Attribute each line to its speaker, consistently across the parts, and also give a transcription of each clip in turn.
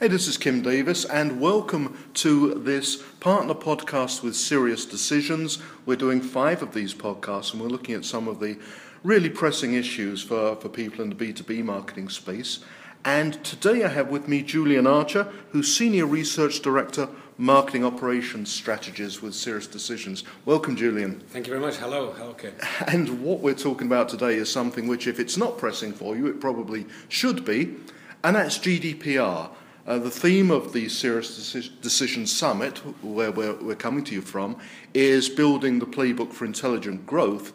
Speaker 1: Hey, this is Kim Davis, and welcome to this partner podcast with SiriusDecisions. We're doing five of these podcasts, and we're looking at some of the really pressing issues for, for people in the B2B marketing space. And today I have with me Julian Archer, who's Senior Research Director, Marketing Operations Strategies with SiriusDecisions. Welcome, Julian.
Speaker 2: Thank you very much. Hello. Hello, Kim.
Speaker 1: And what we're talking about today is something which, if it's not pressing for you, it probably should be, and that's GDPR. Uh, the theme of the Serious Decision Summit, where we're, we're coming to you from, is building the playbook for intelligent growth.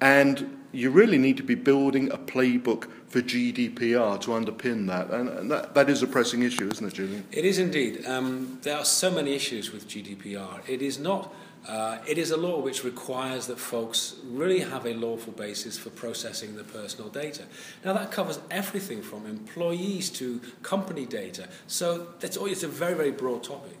Speaker 1: And you really need to be building a playbook for GDPR to underpin that. And, and that, that is a pressing issue, isn't it, Julian?
Speaker 2: It is indeed. Um, there are so many issues with GDPR. It is not uh, it is a law which requires that folks really have a lawful basis for processing their personal data. Now, that covers everything from employees to company data. So that's, it's a very, very broad topic.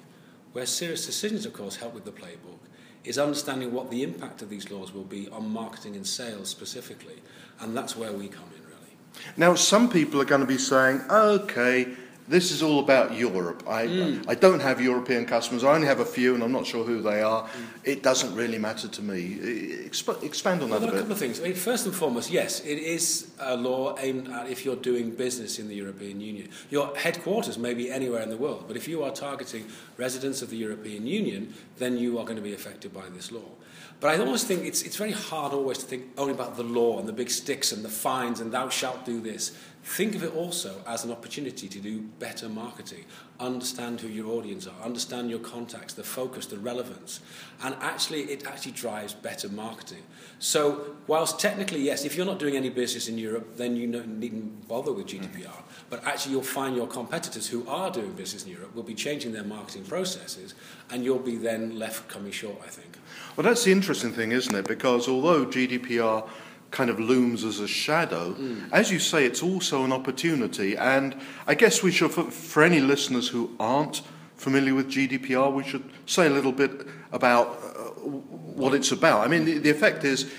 Speaker 2: Where SiriusDecisions, of course, help with the playbook is understanding what the impact of these laws will be on marketing and sales specifically. And that's where we come in, really.
Speaker 1: Now, some people are going to be saying, okay, this is all about Europe. I, mm. I don't have European customers. I only have a few, and I'm not sure who they are. Mm. It doesn't really matter to me. Exp- expand on
Speaker 2: well,
Speaker 1: that
Speaker 2: a
Speaker 1: bit.
Speaker 2: A couple of things. I mean, first and foremost, yes, it is a law aimed at if you're doing business in the European Union. Your headquarters may be anywhere in the world, but if you are targeting residents of the European Union, then you are going to be affected by this law. But I almost think it's, it's very hard always to think only about the law and the big sticks and the fines and thou shalt do this. Think of it also as an opportunity to do better marketing, understand who your audience are, understand your contacts, the focus, the relevance, and actually it actually drives better marketing. So, whilst technically, yes, if you're not doing any business in Europe, then you needn't bother with mm. GDPR. But actually, you'll find your competitors who are doing business in Europe will be changing their marketing processes, and you'll be then left coming short, I think.
Speaker 1: Well, that's the interesting thing, isn't it? Because although GDPR kind of looms as a shadow. Mm. As you say, it's also an opportunity. And I guess we should, for, for, any listeners who aren't familiar with GDPR, we should say a little bit about uh, what it's about. I mean, the, the effect is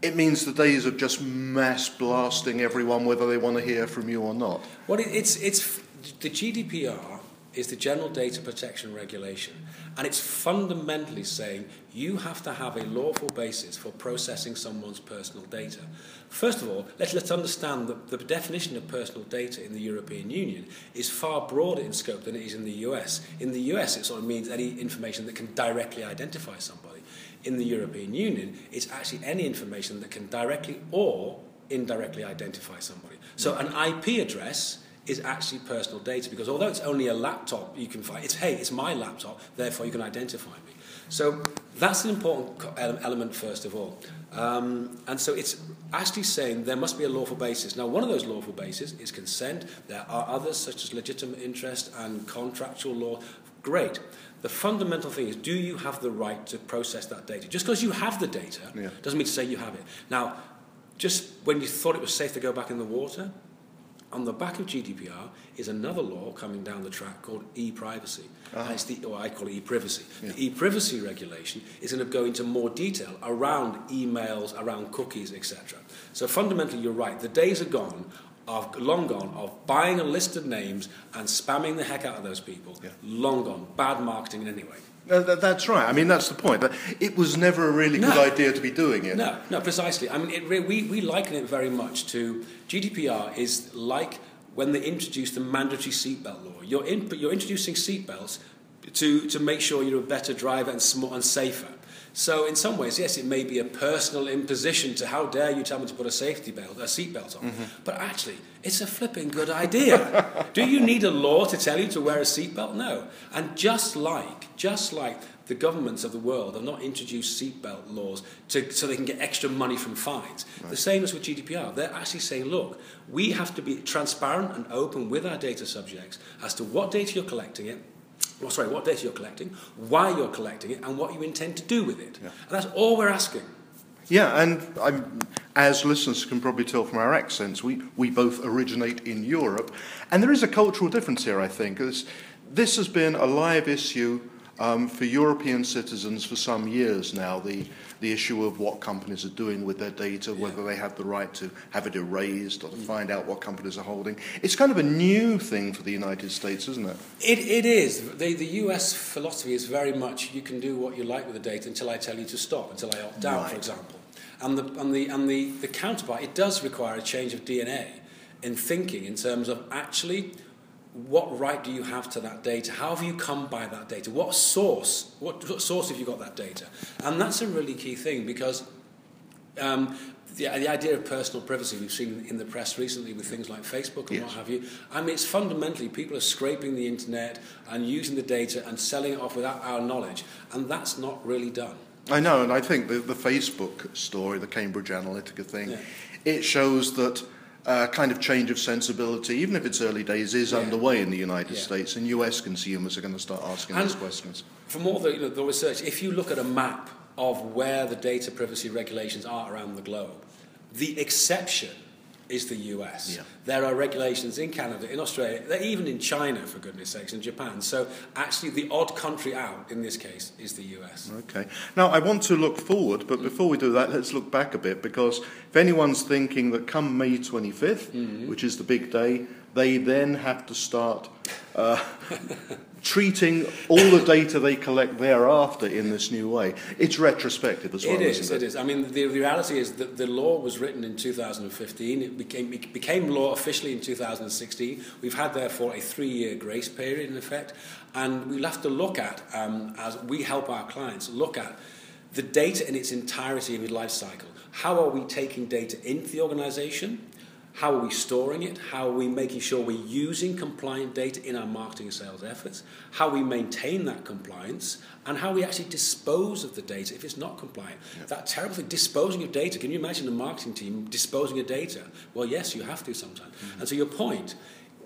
Speaker 1: it means the days of just mass blasting everyone, whether they want to hear from you or not.
Speaker 2: Well, it's, it's the GDPR is the General Data Protection Regulation. And it's fundamentally saying you have to have a lawful basis for processing someone's personal data. First of all, let's, let's understand that the definition of personal data in the European Union is far broader in scope than it is in the US. In the US, it sort of means any information that can directly identify somebody. In the European Union, it's actually any information that can directly or indirectly identify somebody. So an IP address is actually personal data because although it's only a laptop you can find, it's hey, it's my laptop, therefore you can identify me. So that's an important element first of all. Um, and so it's actually saying there must be a lawful basis. Now, one of those lawful bases is consent. There are others, such as legitimate interest and contractual law. Great. The fundamental thing is do you have the right to process that data? Just because you have the data yeah. doesn't mean to say you have it. Now, just when you thought it was safe to go back in the water, on the back of GDPR is another law coming down the track called e-privacy. Uh-huh. it's the, or I call it e-privacy. Yeah. The e-privacy regulation is going to go into more detail around emails, around cookies, etc. So fundamentally, you're right. The days are gone of long gone of buying a list of names and spamming the heck out of those people. Yeah. Long gone. Bad marketing anyway.
Speaker 1: Uh, that's right. I mean, that's the point. But it was never a really no. good idea to be doing it.
Speaker 2: No, no, precisely. I mean, it, we, we liken it very much to GDPR is like when they introduced the mandatory seatbelt law. You're, in, you're introducing seatbelts to, to make sure you're a better driver and, sm- and safer. So in some ways, yes, it may be a personal imposition to how dare you tell me to put a safety belt, a seatbelt on. Mm-hmm. But actually, it's a flipping good idea. Do you need a law to tell you to wear a seatbelt? No. And just like, just like the governments of the world have not introduced seatbelt laws to, so they can get extra money from fines. Right. The same as with GDPR. They're actually saying, look, we have to be transparent and open with our data subjects as to what data you're collecting it, well, sorry, what data you're collecting, why you're collecting it, and what you intend to do with it. Yeah. And that's all we're asking.
Speaker 1: Yeah, and I'm, as listeners can probably tell from our accents, we, we both originate in Europe. And there is a cultural difference here, I think. This, this has been a live issue um, for European citizens for some years now, the, the issue of what companies are doing with their data, whether they have the right to have it erased or to find out what companies are holding. It's kind of a new thing for the United States, isn't it?
Speaker 2: It, it is. The, the US philosophy is very much you can do what you like with the data until I tell you to stop, until I opt out, right. for example. And, the, and, the, and the, the counterpart, it does require a change of DNA in thinking in terms of actually what right do you have to that data? How have you come by that data? What source? What, what source have you got that data? And that's a really key thing because um, the, the idea of personal privacy we've seen in the press recently with things like Facebook and yes. what have you. I mean, it's fundamentally people are scraping the internet and using the data and selling it off without our knowledge, and that's not really done.
Speaker 1: I know, and I think the, the Facebook story, the Cambridge Analytica thing, yeah. it shows that uh, kind of change of sensibility, even if it's early days, is yeah. underway in the United yeah. States, and US consumers are going to start asking and these questions.
Speaker 2: From all the, you know, the research, if you look at a map of where the data privacy regulations are around the globe, the exception is the US. Yeah. There are regulations in Canada, in Australia, even in China, for goodness sakes, in Japan. So actually, the odd country out in this case is the US.
Speaker 1: Okay. Now, I want to look forward, but before we do that, let's look back a bit because if anyone's thinking that come May 25th, mm-hmm. which is the big day, they then have to start uh, treating all the data they collect thereafter in this new way. It's retrospective as well.
Speaker 2: It is.
Speaker 1: It?
Speaker 2: it is. I mean, the, the, reality is that the law was written in 2015. It became it became law officially in 2016. We've had therefore a three-year grace period in effect, and we'll have to look at um, as we help our clients look at the data in its entirety in its life cycle. How are we taking data into the organisation? How are we storing it? How are we making sure we're using compliant data in our marketing and sales efforts? How we maintain that compliance? And how we actually dispose of the data if it's not compliant. Yep. That terrible thing, disposing of data. Can you imagine the marketing team disposing of data? Well, yes, you have to sometimes. Mm-hmm. And so your point,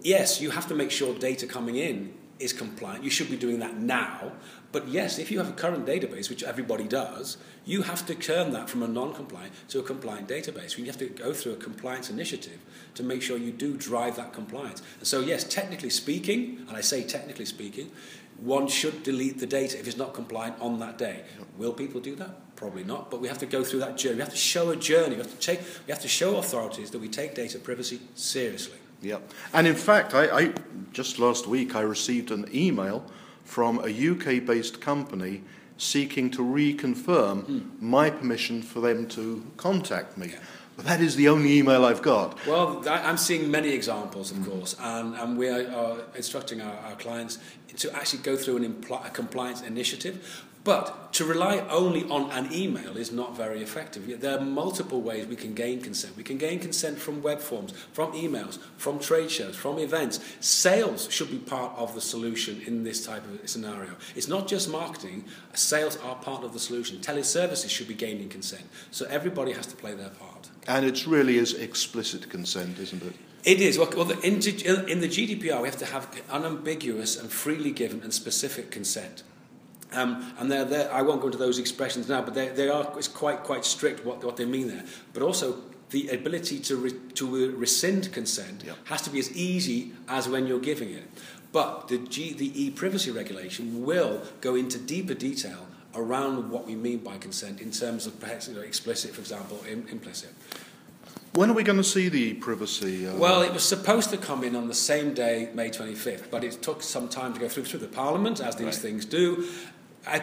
Speaker 2: yes, you have to make sure data coming in is compliant. You should be doing that now. But yes, if you have a current database, which everybody does, you have to turn that from a non compliant to a compliant database. You have to go through a compliance initiative to make sure you do drive that compliance. And so, yes, technically speaking, and I say technically speaking, one should delete the data if it's not compliant on that day. Will people do that? Probably not, but we have to go through that journey. We have to show a journey. We have to, take, we have to show authorities that we take data privacy seriously.
Speaker 1: Yep. And in fact, I, I just last week I received an email from a UK based company seeking to reconfirm mm. my permission for them to contact me. Yeah. But that is the only email I've got.
Speaker 2: Well, I'm seeing many examples, of mm. course, and, and we are, instructing our, our, clients to actually go through an impl- a compliance initiative. But to rely only on an email is not very effective. There are multiple ways we can gain consent. We can gain consent from web forms, from emails, from trade shows, from events. Sales should be part of the solution in this type of scenario. It's not just marketing, sales are part of the solution. Teleservices should be gaining consent. So everybody has to play their part.
Speaker 1: And it really is explicit consent, isn't it?
Speaker 2: It is. Well, in, in the GDPR, we have to have unambiguous and freely given and specific consent. Um, and they're, they're, I won't go into those expressions now, but they, they are it's quite quite strict what, what they mean there. But also the ability to re, to rescind consent yep. has to be as easy as when you're giving it. But the G, the e-privacy regulation will go into deeper detail around what we mean by consent in terms of perhaps you know, explicit, for example, Im, implicit.
Speaker 1: When are we going to see the privacy? Uh...
Speaker 2: Well, it was supposed to come in on the same day, May 25th, but it took some time to go through through the Parliament, as these right. things do,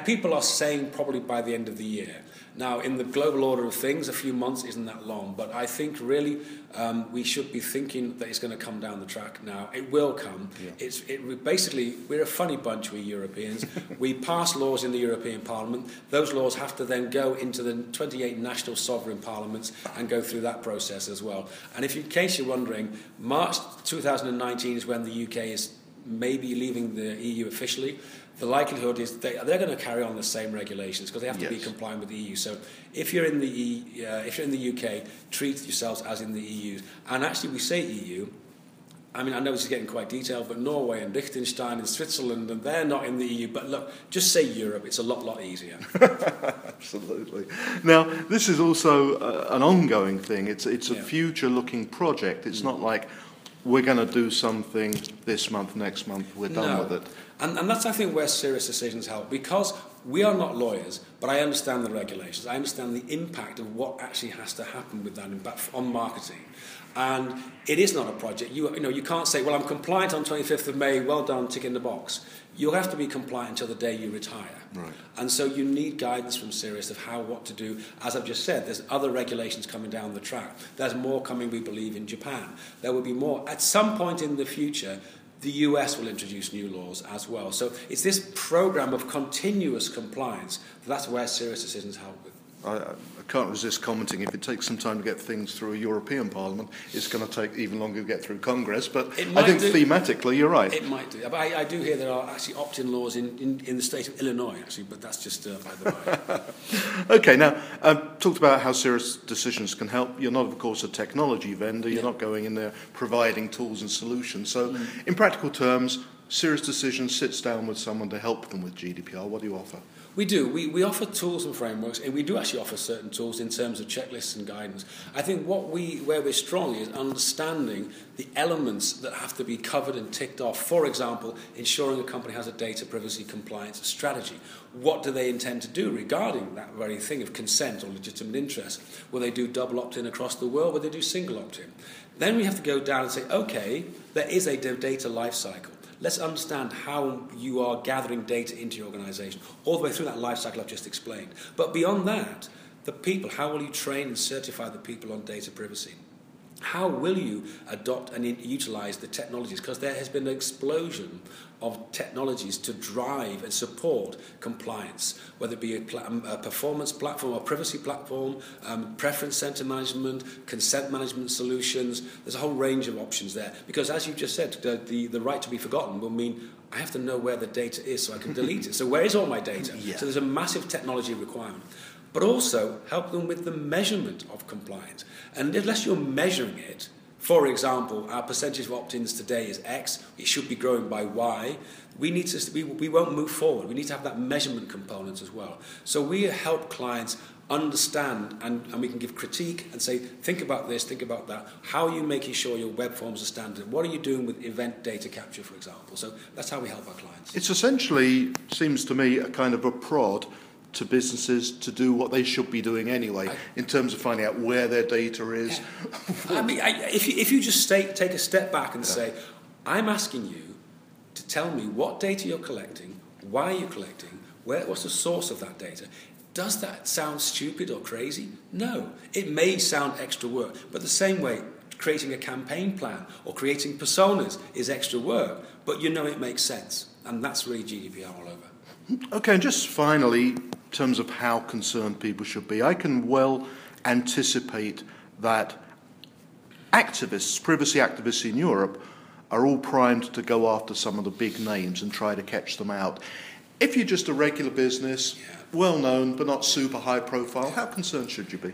Speaker 2: people are saying probably by the end of the year. Now, in the global order of things, a few months isn't that long, but I think really um, we should be thinking that it's going to come down the track now. It will come. Yeah. It's it, basically we're a funny bunch, we Europeans. we pass laws in the European Parliament. Those laws have to then go into the 28 national sovereign parliaments and go through that process as well. And if, in case you're wondering, March 2019 is when the UK is maybe leaving the EU officially the likelihood is they, they're going to carry on the same regulations because they have to yes. be compliant with the EU. So if you're in the e, uh, if you're in the UK, treat yourselves as in the EU. And actually, we say EU. I mean, I know this is getting quite detailed, but Norway and Liechtenstein and Switzerland, and they're not in the EU. But look, just say Europe. It's a lot, lot easier.
Speaker 1: Absolutely. Now, this is also uh, an ongoing thing. It's it's a yeah. future-looking project. It's mm. not like we're going to do something this month, next month, we're done
Speaker 2: no.
Speaker 1: with it.
Speaker 2: And, and that's, I think, where SiriusDecisions help because we are not lawyers, but I understand the regulations. I understand the impact of what actually has to happen with that impact on marketing. And it is not a project. You, you, know, you can't say, well, I'm compliant on 25th of May, well done, tick in the box. You'll have to be compliant until the day you retire.
Speaker 1: Right.
Speaker 2: And so you need guidance from Sirius of how, what to do. As I've just said, there's other regulations coming down the track. There's more coming, we believe, in Japan. There will be more. At some point in the future, the US will introduce new laws as well. So it's this program of continuous compliance. That's where SiriusDecisions help with.
Speaker 1: I, I can't resist commenting if it takes some time to get things through a European Parliament, it's going to take even longer to get through Congress. But I think
Speaker 2: do,
Speaker 1: thematically, you're right.
Speaker 2: It might do. But I, I do hear there are actually opt in laws in, in, in, the state of Illinois, actually, but that's just uh, by the
Speaker 1: way. okay, now, um, talked about how SiriusDecisions can help. You're not, of course, a technology vendor, you're yeah. not going in there providing tools and solutions. So, mm. in practical terms, SiriusDecisions sits down with someone to help them with GDPR. What do you offer?
Speaker 2: We do. We, we offer tools and frameworks, and we do actually offer certain tools in terms of checklists and guidance. I think what we, where we're strong is understanding the elements that have to be covered and ticked off. For example, ensuring a company has a data privacy compliance strategy. What do they intend to do regarding that very thing of consent or legitimate interest? Will they do double opt-in across the world? Will they do single opt-in? Then we have to go down and say, okay, there is a data life cycle. Let's understand how you are gathering data into your organization, all the way through that life cycle I've just explained. But beyond that, the people, how will you train and certify the people on data privacy? How will you adopt and utilize the technologies? Because there has been an explosion of technologies to drive and support compliance, whether it be a, pl- um, a performance platform or privacy platform, um, preference center management, consent management solutions. There's a whole range of options there. Because as you just said, the, the, the right to be forgotten will mean I have to know where the data is so I can delete it. So where is all my data? Yeah. So there's a massive technology requirement but also help them with the measurement of compliance. And unless you're measuring it, for example, our percentage of opt-ins today is X, it should be growing by Y. We need to we, we won't move forward. We need to have that measurement component as well. So we help clients understand and, and we can give critique and say, think about this, think about that. How are you making sure your web forms are standard? What are you doing with event data capture, for example? So that's how we help our clients.
Speaker 1: It's essentially, seems to me, a kind of a prod to businesses to do what they should be doing anyway I, in terms of finding out where their data is.
Speaker 2: Yeah. I mean, I, if, you, if you just stay, take a step back and yeah. say, I'm asking you to tell me what data you're collecting, why you're collecting, where, what's the source of that data. Does that sound stupid or crazy? No. It may sound extra work, but the same way, creating a campaign plan or creating personas is extra work, but you know it makes sense. And that's really GDPR all over.
Speaker 1: Okay, and just finally, terms of how concerned people should be. I can well anticipate that activists, privacy activists in Europe, are all primed to go after some of the big names and try to catch them out. If you're just a regular business, well known but not super high profile, how concerned should you be?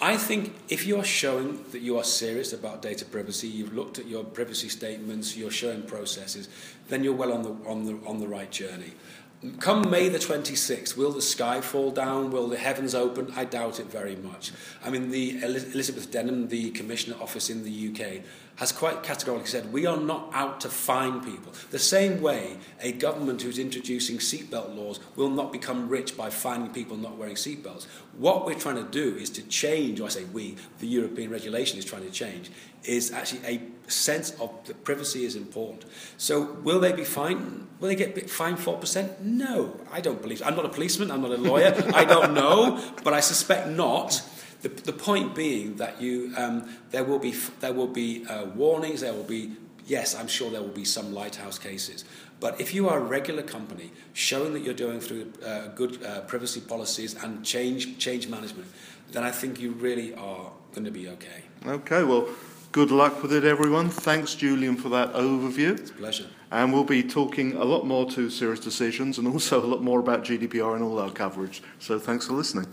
Speaker 2: I think if you're showing that you are serious about data privacy, you've looked at your privacy statements, you're showing processes, then you're well on the, on the, on the right journey. Come May the 26th, will the sky fall down? Will the heavens open? I doubt it very much. I mean, the Elizabeth Denham, the Commissioner Office in the UK, has quite categorically said we are not out to fine people. The same way a government who's introducing seatbelt laws will not become rich by fining people not wearing seatbelts. What we're trying to do is to change, or I say we, the European regulation is trying to change, is actually a sense of that privacy is important. So will they be fined? Will they get fined 4%? No, I don't believe. I'm not a policeman, I'm not a lawyer, I don't know, but I suspect not. The, the point being that you, um, there will be, there will be uh, warnings, there will be, yes, I'm sure there will be some lighthouse cases. But if you are a regular company showing that you're doing through uh, good uh, privacy policies and change, change management, then I think you really are going to be okay.
Speaker 1: Okay, well, good luck with it, everyone. Thanks, Julian, for that overview.
Speaker 2: It's a pleasure.
Speaker 1: And we'll be talking a lot more to SiriusDecisions and also a lot more about GDPR in all our coverage. So thanks for listening.